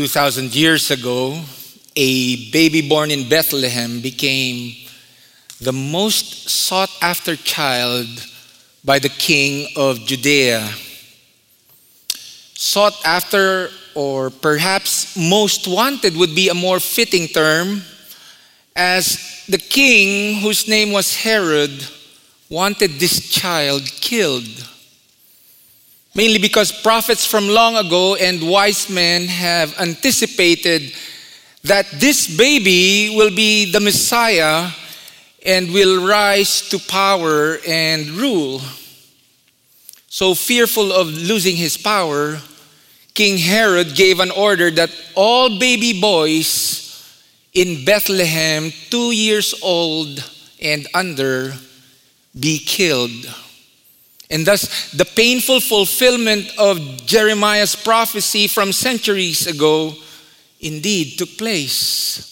2,000 years ago, a baby born in Bethlehem became the most sought after child by the king of Judea. Sought after, or perhaps most wanted, would be a more fitting term, as the king, whose name was Herod, wanted this child killed. Mainly because prophets from long ago and wise men have anticipated that this baby will be the Messiah and will rise to power and rule. So fearful of losing his power, King Herod gave an order that all baby boys in Bethlehem, two years old and under, be killed. And thus, the painful fulfillment of Jeremiah's prophecy from centuries ago indeed took place.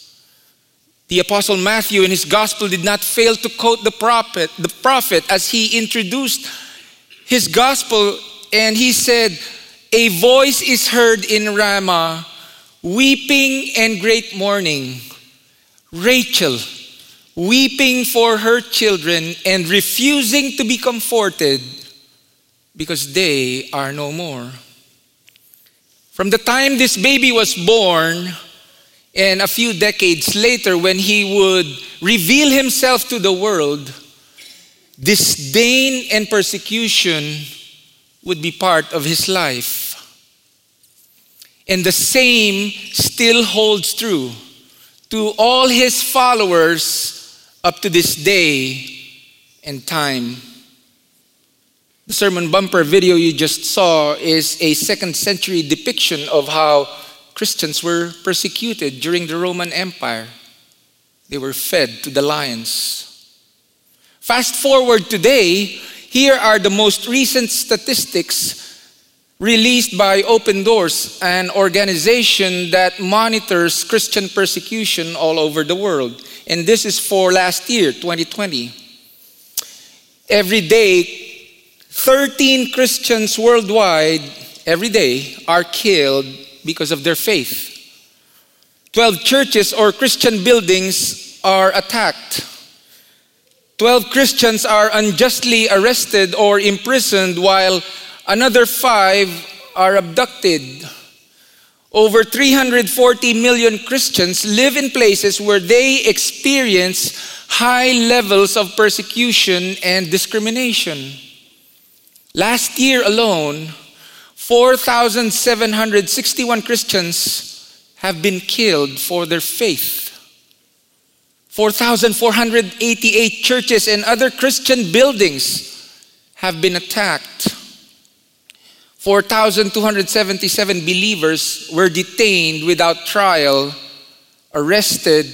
The apostle Matthew in his gospel did not fail to quote the prophet, the prophet as he introduced his gospel and he said, "A voice is heard in Ramah, weeping and great mourning. Rachel weeping for her children and refusing to be comforted because they are no more." From the time this baby was born, and a few decades later, when he would reveal himself to the world, disdain and persecution would be part of his life. And the same still holds true to all his followers up to this day and time. The sermon bumper video you just saw is a second century depiction of how Christians were persecuted during the Roman Empire. They were fed to the lions. Fast forward today, here are the most recent statistics released by Open Doors, an organization that monitors Christian persecution all over the world. And this is for last year, 2020. Every day, 13 Christians worldwide, every day, are killed because of their faith. 12 churches or Christian buildings are attacked. 12 Christians are unjustly arrested or imprisoned, while another five are abducted. Over 340 million Christians live in places where they experience high levels of persecution and discrimination. Last year alone, 4,761 Christians have been killed for their faith. 4,488 churches and other Christian buildings have been attacked. 4,277 believers were detained without trial, arrested,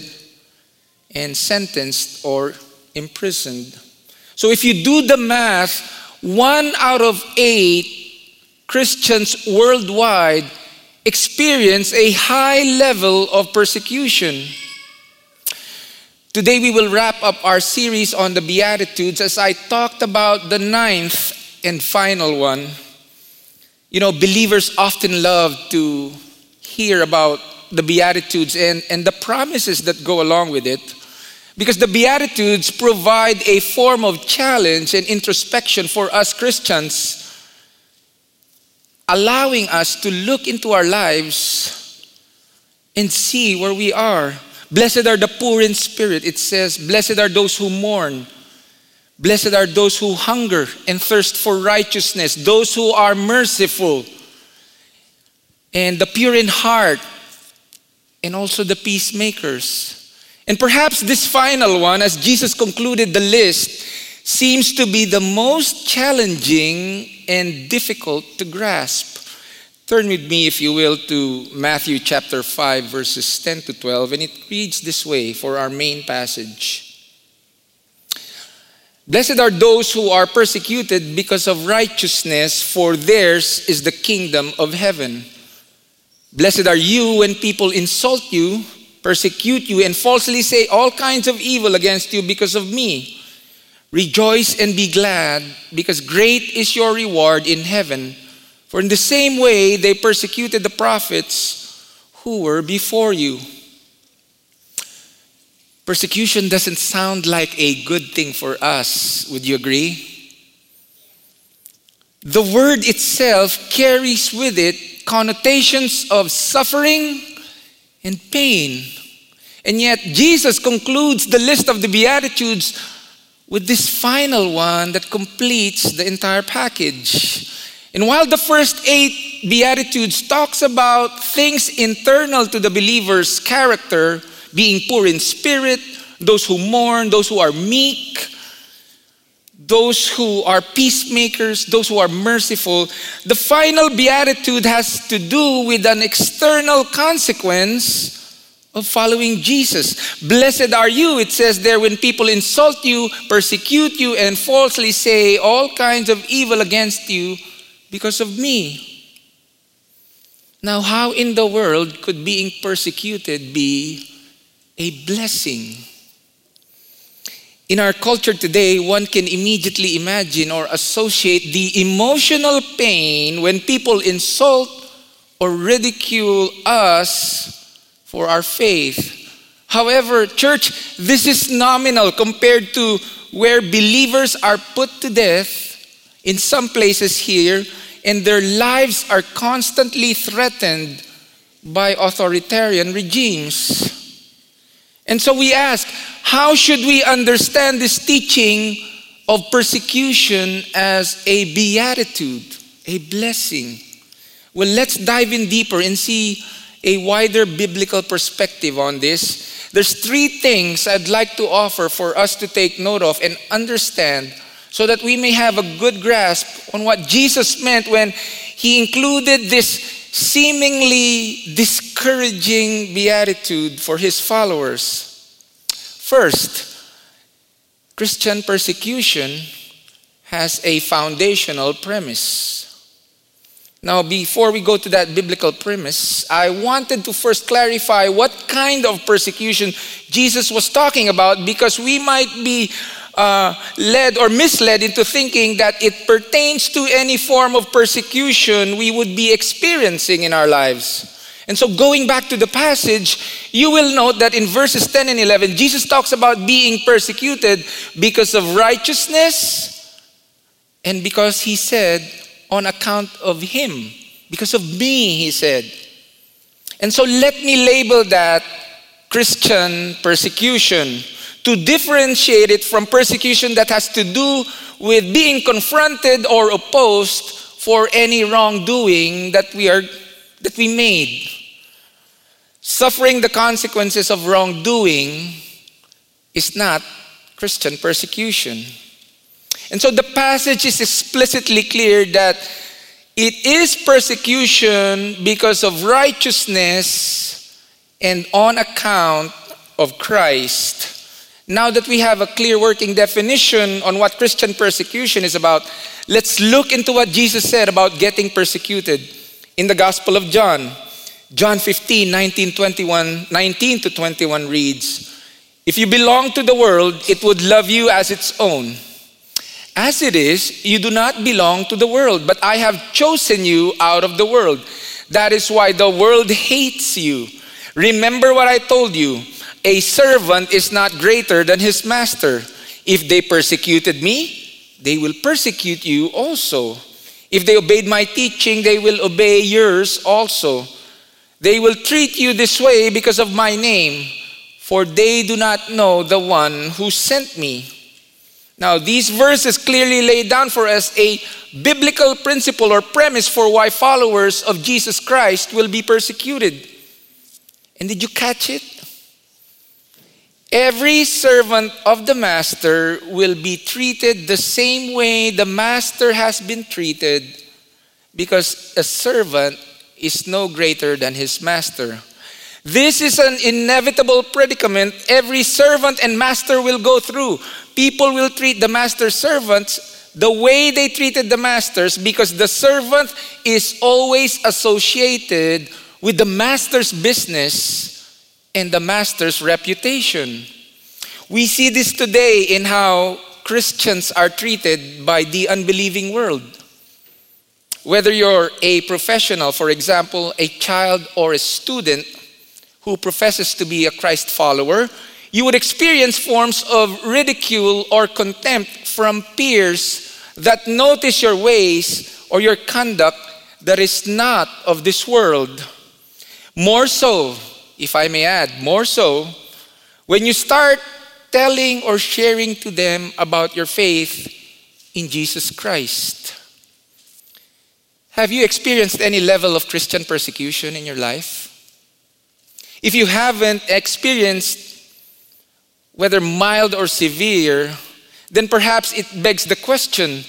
and sentenced or imprisoned. So if you do the math, one out of eight Christians worldwide experience a high level of persecution. Today, we will wrap up our series on the Beatitudes as I talked about the ninth and final one. You know, believers often love to hear about the Beatitudes and, and the promises that go along with it because the Beatitudes provide a form of challenge and introspection for us Christians allowing us to look into our lives and see where we are. Blessed are the poor in spirit. It says, Blessed are those who mourn. Blessed are those who hunger and thirst for righteousness, those who are merciful, and the pure in heart, and also the peacemakers. And perhaps this final one, as Jesus concluded the list, seems to be the most challenging and difficult to grasp. Turn with me, if you will, to Matthew chapter 5, verses 10 to 12, and it reads this way for our main passage Blessed are those who are persecuted because of righteousness, for theirs is the kingdom of heaven. Blessed are you when people insult you, persecute you, and falsely say all kinds of evil against you because of me. Rejoice and be glad, because great is your reward in heaven. For in the same way they persecuted the prophets who were before you. Persecution doesn't sound like a good thing for us. Would you agree? The word itself carries with it connotations of suffering and pain. And yet, Jesus concludes the list of the Beatitudes with this final one that completes the entire package. And while the first eight Beatitudes talks about things internal to the believer's character, being poor in spirit, those who mourn, those who are meek, those who are peacemakers, those who are merciful. The final beatitude has to do with an external consequence of following Jesus. Blessed are you, it says there, when people insult you, persecute you, and falsely say all kinds of evil against you because of me. Now, how in the world could being persecuted be a blessing? In our culture today, one can immediately imagine or associate the emotional pain when people insult or ridicule us for our faith. However, church, this is nominal compared to where believers are put to death in some places here, and their lives are constantly threatened by authoritarian regimes. And so we ask, how should we understand this teaching of persecution as a beatitude, a blessing? Well, let's dive in deeper and see a wider biblical perspective on this. There's three things I'd like to offer for us to take note of and understand so that we may have a good grasp on what Jesus meant when he included this seemingly discouraging beatitude for his followers. First, Christian persecution has a foundational premise. Now, before we go to that biblical premise, I wanted to first clarify what kind of persecution Jesus was talking about because we might be uh, led or misled into thinking that it pertains to any form of persecution we would be experiencing in our lives. And so, going back to the passage, you will note that in verses 10 and 11, Jesus talks about being persecuted because of righteousness and because he said, on account of him. Because of me, he said. And so, let me label that Christian persecution to differentiate it from persecution that has to do with being confronted or opposed for any wrongdoing that we are that we made. Suffering the consequences of wrongdoing is not Christian persecution. And so the passage is explicitly clear that it is persecution because of righteousness and on account of Christ. Now that we have a clear working definition on what Christian persecution is about, let's look into what Jesus said about getting persecuted in the Gospel of John. John 15, 19, 21, 19 to 21 reads, If you belong to the world, it would love you as its own. As it is, you do not belong to the world, but I have chosen you out of the world. That is why the world hates you. Remember what I told you a servant is not greater than his master. If they persecuted me, they will persecute you also. If they obeyed my teaching, they will obey yours also. They will treat you this way because of my name, for they do not know the one who sent me. Now, these verses clearly lay down for us a biblical principle or premise for why followers of Jesus Christ will be persecuted. And did you catch it? Every servant of the master will be treated the same way the master has been treated because a servant is no greater than his master. This is an inevitable predicament every servant and master will go through. People will treat the master's servants the way they treated the masters because the servant is always associated with the master's business and the master's reputation. We see this today in how Christians are treated by the unbelieving world. Whether you're a professional, for example, a child or a student who professes to be a Christ follower, you would experience forms of ridicule or contempt from peers that notice your ways or your conduct that is not of this world. More so, if I may add, more so, when you start telling or sharing to them about your faith in Jesus Christ. Have you experienced any level of Christian persecution in your life? If you haven't experienced, whether mild or severe, then perhaps it begs the question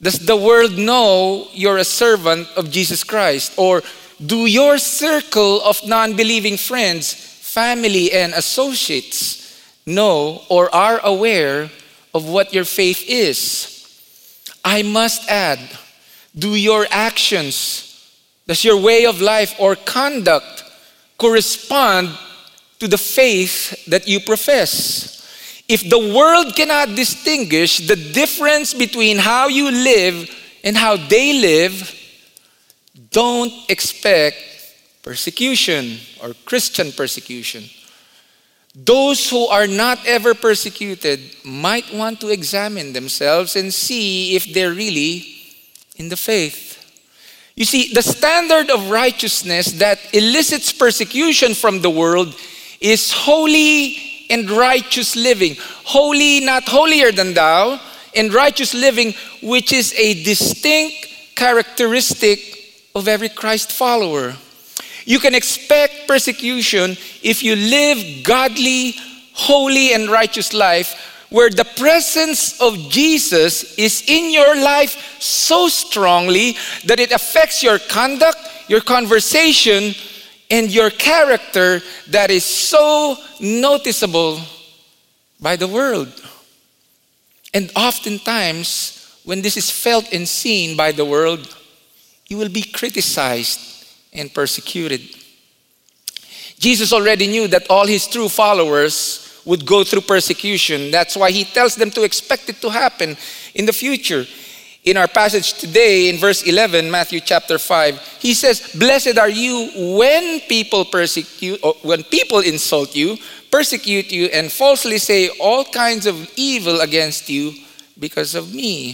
Does the world know you're a servant of Jesus Christ? Or do your circle of non believing friends, family, and associates know or are aware of what your faith is? I must add, do your actions, does your way of life or conduct correspond to the faith that you profess? If the world cannot distinguish the difference between how you live and how they live, don't expect persecution or Christian persecution. Those who are not ever persecuted might want to examine themselves and see if they're really in the faith. You see, the standard of righteousness that elicits persecution from the world is holy and righteous living. Holy, not holier than thou, and righteous living, which is a distinct characteristic of every Christ follower. You can expect persecution if you live godly, holy, and righteous life where the presence of Jesus is in your life so strongly that it affects your conduct, your conversation, and your character that is so noticeable by the world. And oftentimes, when this is felt and seen by the world, you will be criticized and persecuted. Jesus already knew that all his true followers would go through persecution. That's why he tells them to expect it to happen in the future. In our passage today, in verse 11, Matthew chapter 5, he says, Blessed are you when people persecute, when people insult you, persecute you, and falsely say all kinds of evil against you because of me.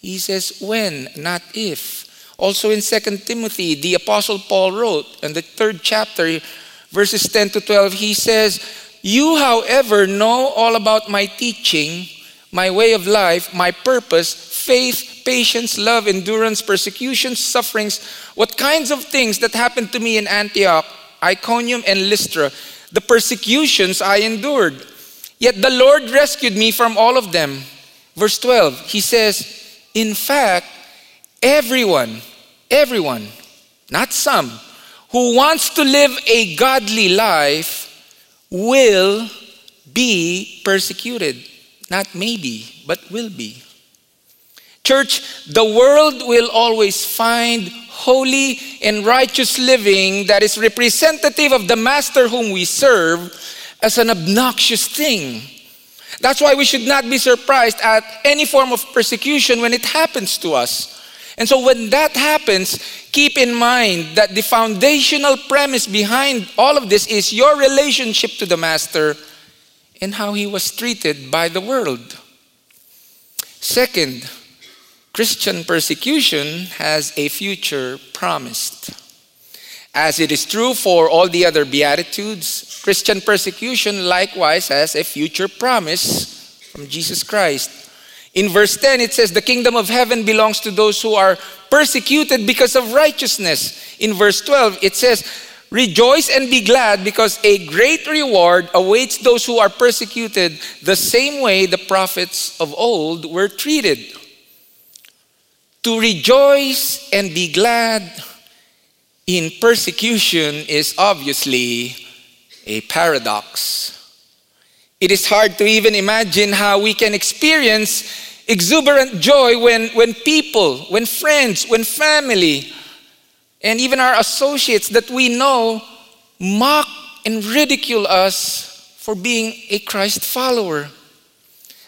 He says, When, not if. Also in 2 Timothy, the Apostle Paul wrote in the third chapter, verses 10 to 12, he says, You, however, know all about my teaching, my way of life, my purpose, faith, patience, love, endurance, persecution, sufferings, what kinds of things that happened to me in Antioch, Iconium, and Lystra, the persecutions I endured. Yet the Lord rescued me from all of them. Verse 12, he says, In fact, everyone everyone, not some, who wants to live a godly life will be persecuted. Not maybe, but will be. Church, the world will always find holy and righteous living that is representative of the master whom we serve as an obnoxious thing. That's why we should not be surprised at any form of persecution when it happens to us. And so when that happens, keep in mind that the foundational premise behind all of this is your relationship to the Master and how he was treated by the world. Second, Christian persecution has a future promised. As it is true for all the other Beatitudes, Christian persecution likewise has a future promise from Jesus Christ. In verse 10, it says, The kingdom of heaven belongs to those who are persecuted because of righteousness. In verse 12, it says, Rejoice and be glad because a great reward awaits those who are persecuted the same way the prophets of old were treated. To rejoice and be glad in persecution is obviously a paradox. It is hard to even imagine how we can experience exuberant joy when, when people, when friends, when family, and even our associates that we know mock and ridicule us for being a Christ follower.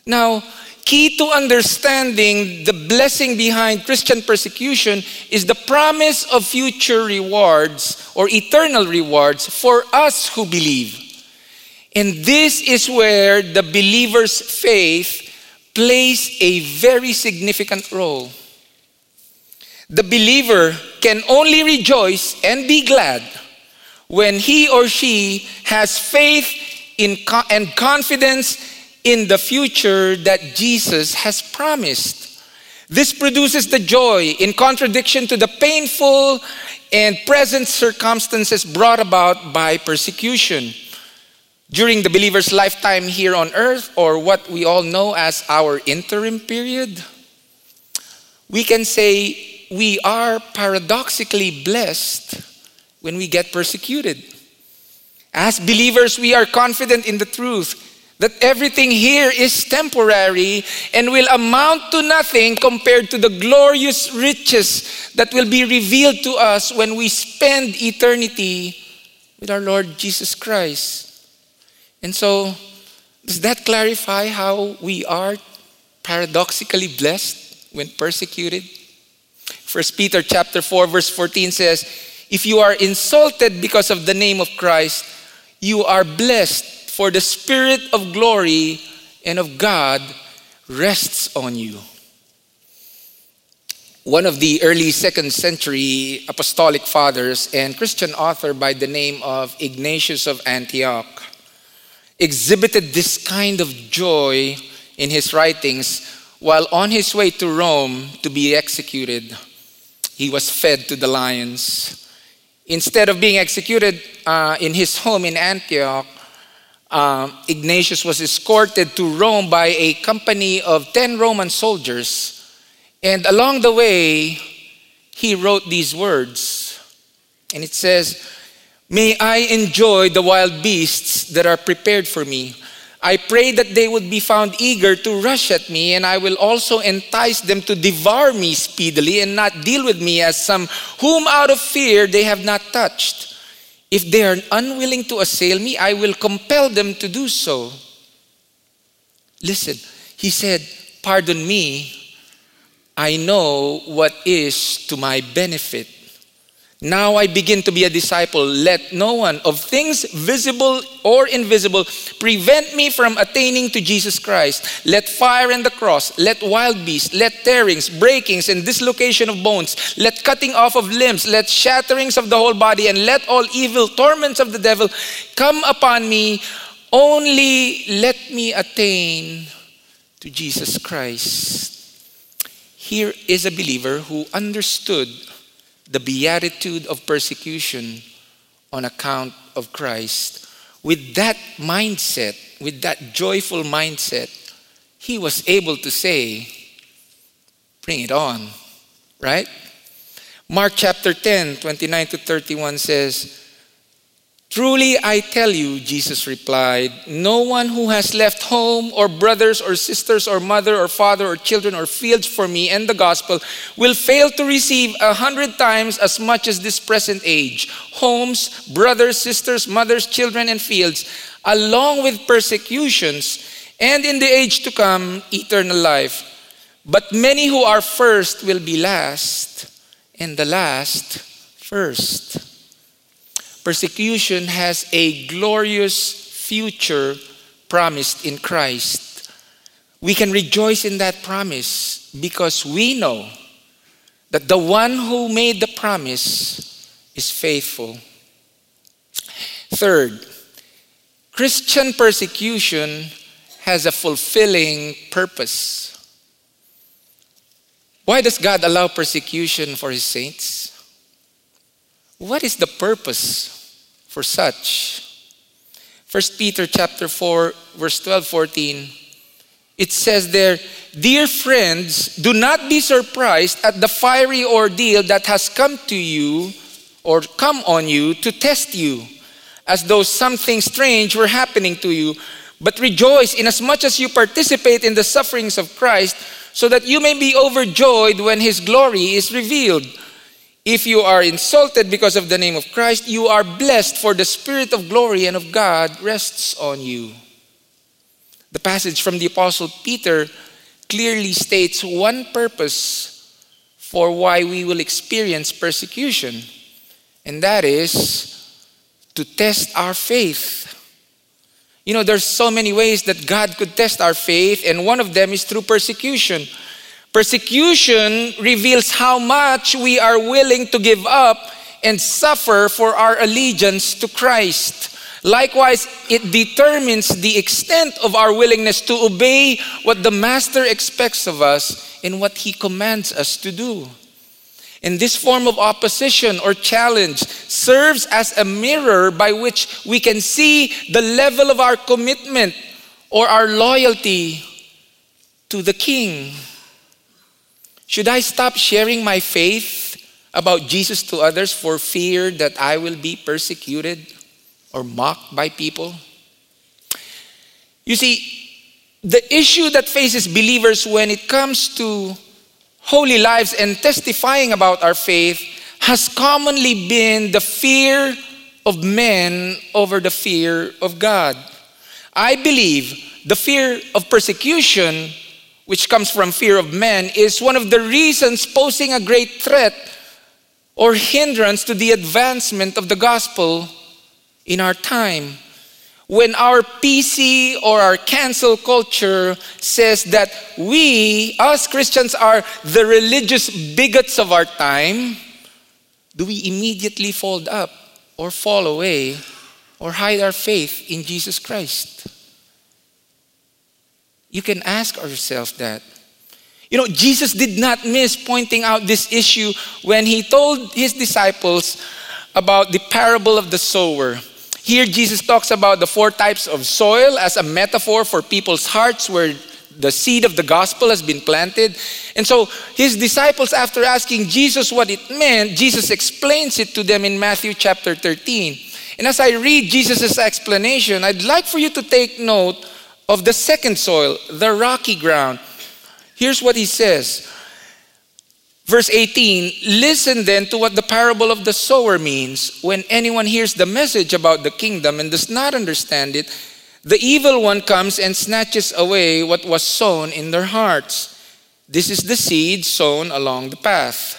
Now, key to understanding the blessing behind Christian persecution is the promise of future rewards or eternal rewards for us who believe. And this is where the believer's faith plays a very significant role. The believer can only rejoice and be glad when he or she has faith in and confidence in the future that Jesus has promised. This produces the joy in contradiction to the painful and present circumstances brought about by persecution. During the believer's lifetime here on earth, or what we all know as our interim period, we can say we are paradoxically blessed when we get persecuted. As believers, we are confident in the truth that everything here is temporary and will amount to nothing compared to the glorious riches that will be revealed to us when we spend eternity with our Lord Jesus Christ. And so, does that clarify how we are paradoxically blessed when persecuted? First Peter chapter 4 verse 14 says, "If you are insulted because of the name of Christ, you are blessed, for the Spirit of glory and of God rests on you. One of the early second century apostolic fathers and Christian author by the name of Ignatius of Antioch exhibited this kind of joy in his writings while on his way to Rome to be executed. He was fed to the lions. Instead of being executed uh, in his home in Antioch, um, Ignatius was escorted to Rome by a company of 10 Roman soldiers. And along the way, he wrote these words. And it says, May I enjoy the wild beasts that are prepared for me I pray that they would be found eager to rush at me, and I will also entice them to devour me speedily and not deal with me as some whom out of fear they have not touched. If they are unwilling to assail me, I will compel them to do so. Listen, he said, Pardon me, I know what is to my benefit now I begin to be a disciple. Let no one of things visible or invisible prevent me from attaining to Jesus Christ. Let fire and the cross, let wild beasts, let tearings, breakings, and dislocation of bones, let cutting off of limbs, let shatterings of the whole body, and let all evil torments of the devil come upon me. Only let me attain to Jesus Christ. Here is a believer who understood the beatitude of persecution on account of Christ, with that mindset, with that joyful mindset, he was able to say, Bring it on, right? Mark chapter 10, 29 to 31 says, Truly I tell you, Jesus replied, no one who has left home or brothers or sisters or mother or father or children or fields for me and the gospel will fail to receive a hundred times as much as this present age homes, brothers, sisters, mothers, children, and fields, along with persecutions, and in the age to come, eternal life. But many who are first will be last, and the last first persecution has a glorious future promised in Christ. We can rejoice in that promise because we know that the one who made the promise is faithful. Third, Christian persecution has a fulfilling purpose. Why does God allow persecution for his saints? What is the purpose for such? First Peter chapter 4 verse 12 14 it says there dear friends do not be surprised at the fiery ordeal that has come to you or come on you to test you as though something strange were happening to you. But rejoice inasmuch as you participate in the sufferings of Christ so that you may be overjoyed when his glory is revealed if you are insulted because of the name of Christ, you are blessed, for the Spirit of glory and of God rests on you. The passage from the Apostle Peter clearly states one purpose for why we will experience persecution, and that is to test our faith. You know, there's so many ways that God could test our faith, and one of them is through persecution. Persecution reveals how much we are willing to give up and suffer for our allegiance to Christ. Likewise, it determines the extent of our willingness to obey what the Master expects of us and what He commands us to do. And this form of opposition or challenge serves as a mirror by which we can see the level of our commitment or our loyalty to the King. Should I stop sharing my faith about Jesus to others for fear that I will be persecuted or mocked by people? You see, the issue that faces believers when it comes to holy lives and testifying about our faith has commonly been the fear of men over the fear of God. I believe the fear of persecution which comes from fear of men, is one of the reasons posing a great threat or hindrance to the advancement of the gospel in our time. When our PC or our cancel culture says that we, us Christians, are the religious bigots of our time, do we immediately fold up or fall away or hide our faith in Jesus Christ? You can ask yourself that. You know, Jesus did not miss pointing out this issue when he told his disciples about the parable of the sower. Here, Jesus talks about the four types of soil as a metaphor for people's hearts where the seed of the gospel has been planted. And so, his disciples, after asking Jesus what it meant, Jesus explains it to them in Matthew chapter 13. And as I read Jesus' explanation, I'd like for you to take note of the second soil, the rocky ground. Here's what he says. Verse 18 Listen then to what the parable of the sower means. When anyone hears the message about the kingdom and does not understand it, the evil one comes and snatches away what was sown in their hearts. This is the seed sown along the path.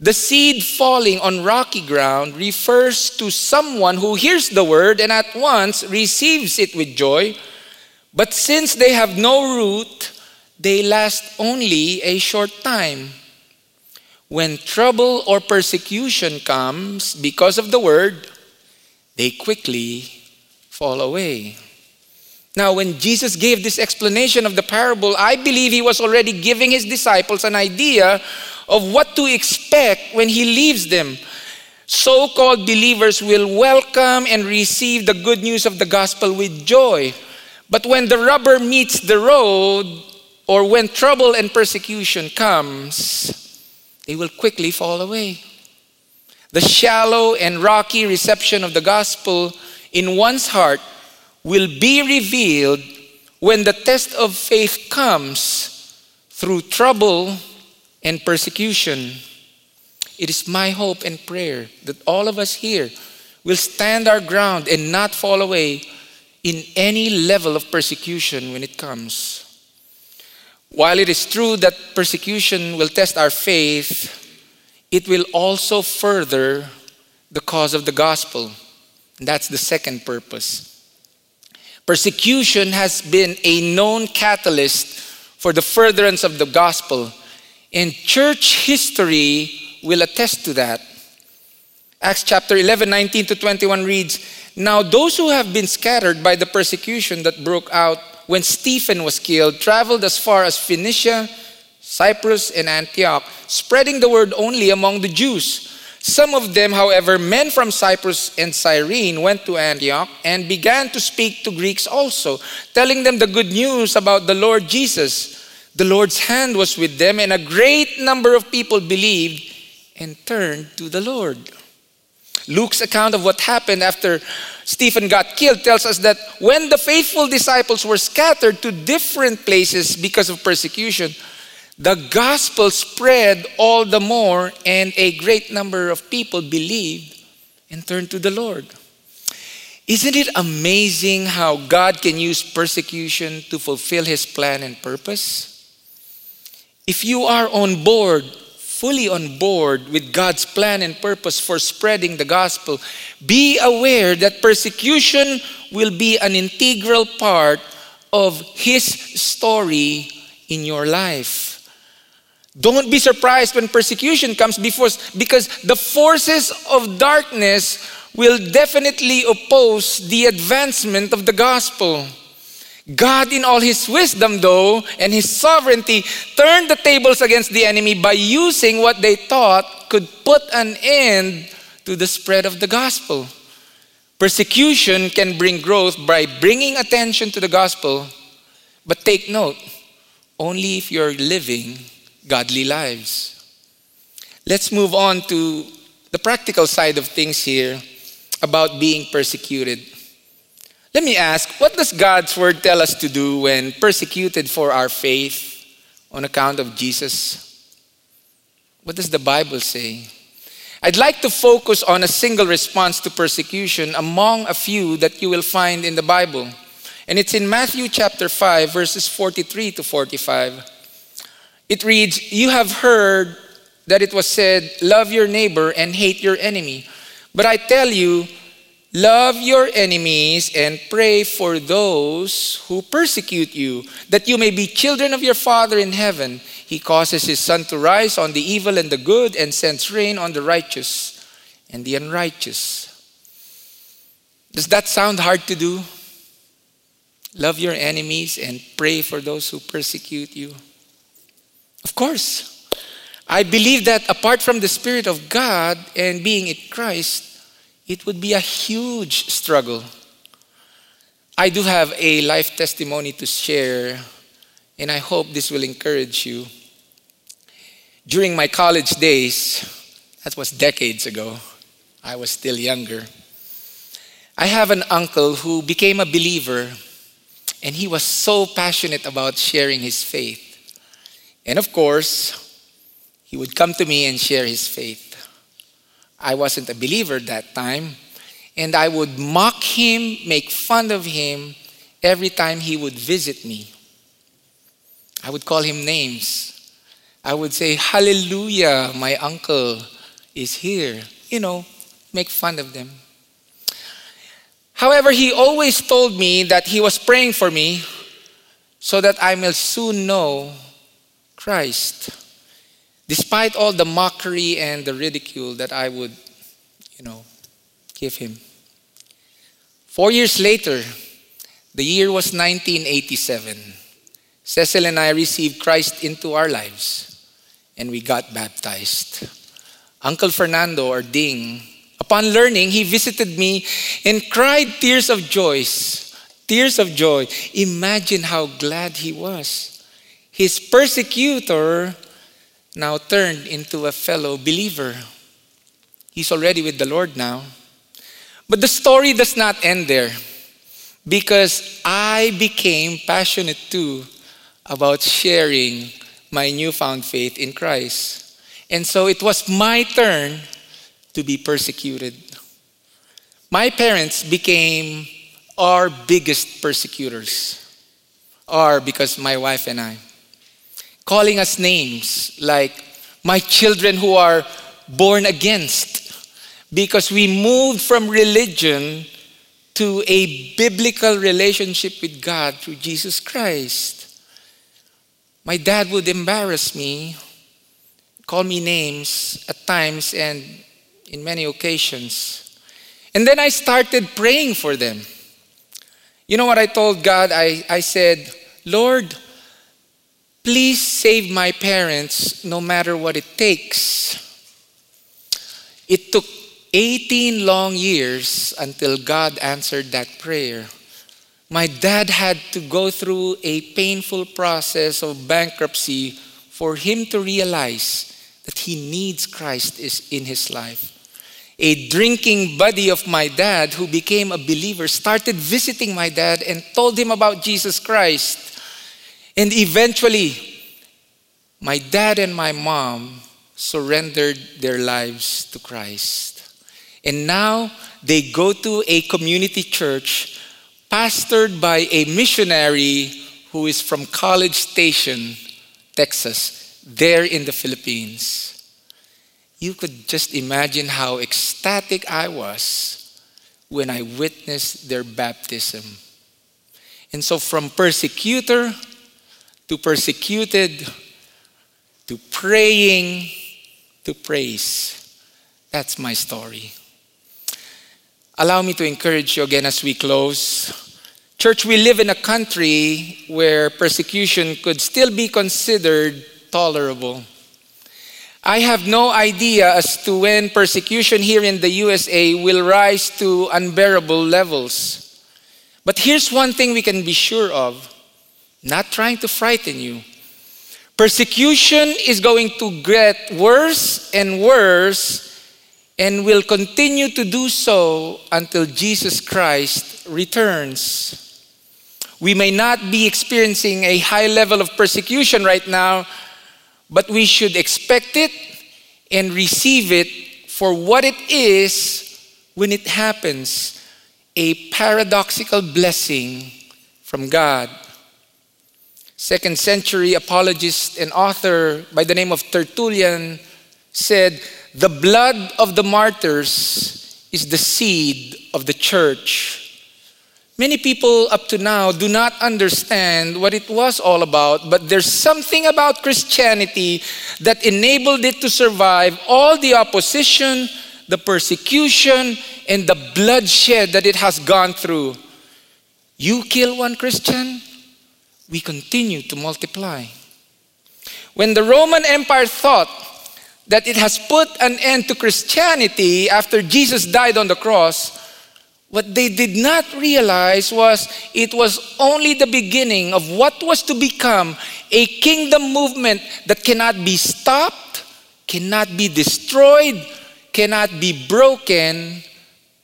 The seed falling on rocky ground refers to someone who hears the word and at once receives it with joy but since they have no root, they last only a short time. When trouble or persecution comes because of the word, they quickly fall away. Now, when Jesus gave this explanation of the parable, I believe he was already giving his disciples an idea of what to expect when he leaves them. So called believers will welcome and receive the good news of the gospel with joy. But when the rubber meets the road, or when trouble and persecution comes, they will quickly fall away. The shallow and rocky reception of the gospel in one's heart will be revealed when the test of faith comes through trouble and persecution. It is my hope and prayer that all of us here will stand our ground and not fall away in any level of persecution when it comes. While it is true that persecution will test our faith, it will also further the cause of the gospel. That's the second purpose. Persecution has been a known catalyst for the furtherance of the gospel, and church history will attest to that. Acts chapter 11, 19 to 21 reads, now, those who have been scattered by the persecution that broke out when Stephen was killed traveled as far as Phoenicia, Cyprus, and Antioch, spreading the word only among the Jews. Some of them, however, men from Cyprus and Cyrene, went to Antioch and began to speak to Greeks also, telling them the good news about the Lord Jesus. The Lord's hand was with them, and a great number of people believed and turned to the Lord. Luke's account of what happened after Stephen got killed tells us that when the faithful disciples were scattered to different places because of persecution, the gospel spread all the more, and a great number of people believed and turned to the Lord. Isn't it amazing how God can use persecution to fulfill his plan and purpose? If you are on board, fully on board with God's plan and purpose for spreading the gospel, be aware that persecution will be an integral part of His story in your life. Don't be surprised when persecution comes because the forces of darkness will definitely oppose the advancement of the gospel. God, in all his wisdom, though, and his sovereignty, turned the tables against the enemy by using what they thought could put an end to the spread of the gospel. Persecution can bring growth by bringing attention to the gospel, but take note only if you're living godly lives. Let's move on to the practical side of things here about being persecuted. Let me ask what does God's word tell us to do when persecuted for our faith on account of Jesus? What does the Bible say? I'd like to focus on a single response to persecution among a few that you will find in the Bible. And it's in Matthew chapter 5, verses 43 to 45. It reads, You have heard that it was said, Love your neighbor and hate your enemy. But I tell you, love your enemies and pray for those who persecute you, that you may be children of your Father in heaven. He causes his sun to rise on the evil and the good and sends rain on the righteous and the unrighteous. Does that sound hard to do? Love your enemies and pray for those who persecute you. Of course. I believe that apart from the Spirit of God and being in Christ, it would be a huge struggle. I do have a life testimony to share, and I hope this will encourage you. During my college days, that was decades ago, I was still younger. I have an uncle who became a believer, and he was so passionate about sharing his faith. And of course, he would come to me and share his faith. I wasn't a believer that time, and I would mock him, make fun of him every time he would visit me. I would call him names. I would say, Hallelujah, my uncle is here. You know, make fun of them. However, he always told me that he was praying for me so that I may soon know Christ. Despite all the mockery and the ridicule that I would, you know, give him. Four years later, the year was 1987. Cecil and I received Christ into our lives and we got baptized. Uncle Fernando, or Ding, upon learning, he visited me and cried tears of joy. Tears of joy. Imagine how glad he was his persecutor now turned into a fellow believer. He's already with the Lord now. But the story does not end there because I became passionate too about sharing my newfound faith in Christ. And so it was my turn to be persecuted. My parents became our biggest persecutors, or because my wife and I calling us names like my children who are born against because we moved from religion to a biblical relationship with God through Jesus Christ. My dad would embarrass me, call me names at times and in many occasions. And then I started praying for them. You know what I told God? I, I said, Lord, Please save my parents no matter what it takes. It took 18 long years until God answered that prayer. My dad had to go through a painful process of bankruptcy for him to realize that he needs Christ in his life. A drinking buddy of my dad who became a believer started visiting my dad and told him about Jesus Christ. And eventually, my dad and my mom surrendered their lives to Christ. And now they go to a community church pastored by a missionary who is from College Station, Texas. there in the Philippines. You could just imagine how ecstatic I was when I witnessed their baptism. And so, from persecutor to persecuted to praying to praise. That's my story. Allow me to encourage you again as we close. Church, we live in a country where persecution could still be considered tolerable. I have no idea as to when persecution here in the USA will rise to unbearable levels. But here's one thing we can be sure of not trying to frighten you. Persecution is going to get worse and worse and will continue to do so until Jesus Christ returns. We may not be experiencing a high level of persecution right now, but we should expect it and receive it for what it is when it happens a paradoxical blessing from God. Second century apologist and author by the name of Tertullian said, The blood of the martyrs is the seed of the church. Many people up to now do not understand what it was all about, but there's something about Christianity that enabled it to survive all the opposition, the persecution, and the bloodshed that it has gone through. You kill one Christian, we continue to multiply. When the Roman Empire thought that it has put an end to Christianity after Jesus died on the cross, what they did not realize was it was only the beginning of what was to become a kingdom movement that cannot be stopped, cannot be destroyed, cannot be broken,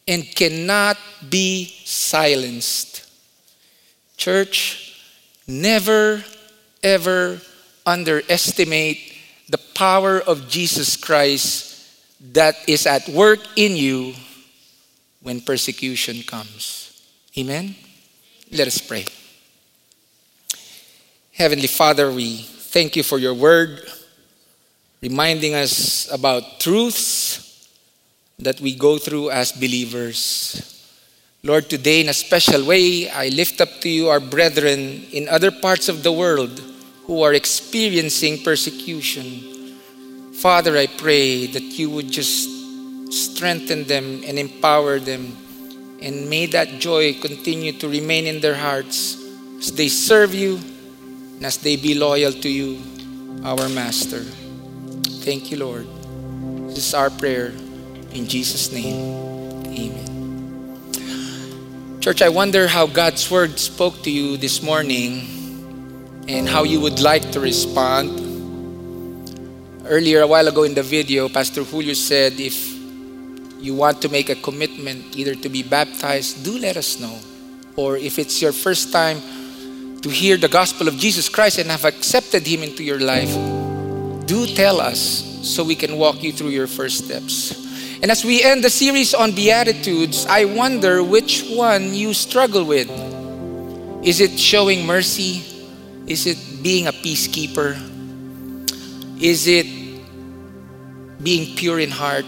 and cannot be silenced. Church, never ever underestimate the power of Jesus Christ that is at work in you when persecution comes. Amen? Let us pray. Heavenly Father, we thank you for your word, reminding us about truths that we go through as believers. Lord, today in a special way, I lift up to you our brethren in other parts of the world who are experiencing persecution. Father, I pray that you would just strengthen them and empower them. And may that joy continue to remain in their hearts as they serve you and as they be loyal to you, our Master. Thank you, Lord. This is our prayer. In Jesus' name, amen. Church, I wonder how God's Word spoke to you this morning and how you would like to respond. Earlier, a while ago in the video, Pastor Julio said if you want to make a commitment either to be baptized, do let us know. Or if it's your first time to hear the gospel of Jesus Christ and have accepted Him into your life, do tell us so we can walk you through your first steps. And as we end the series on Beatitudes, I wonder which one you struggle with. Is it showing mercy? Is it being a peacekeeper? Is it being pure in heart?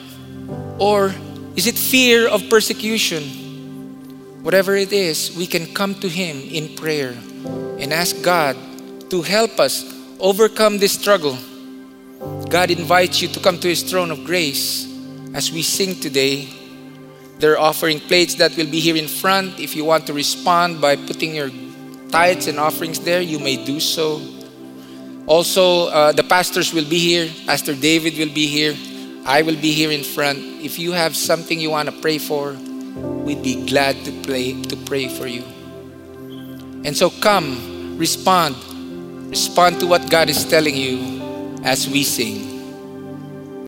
Or is it fear of persecution? Whatever it is, we can come to Him in prayer and ask God to help us overcome this struggle. God invites you to come to His throne of grace as we sing today. they're offering plates that will be here in front. If you want to respond by putting your tithes and offerings there, you may do so. Also, uh, the pastors will be here. Pastor David will be here. I will be here in front. If you have something you want to pray for, we'd be glad to pray to pray for you. And so come, respond. Respond to what God is telling you as we sing.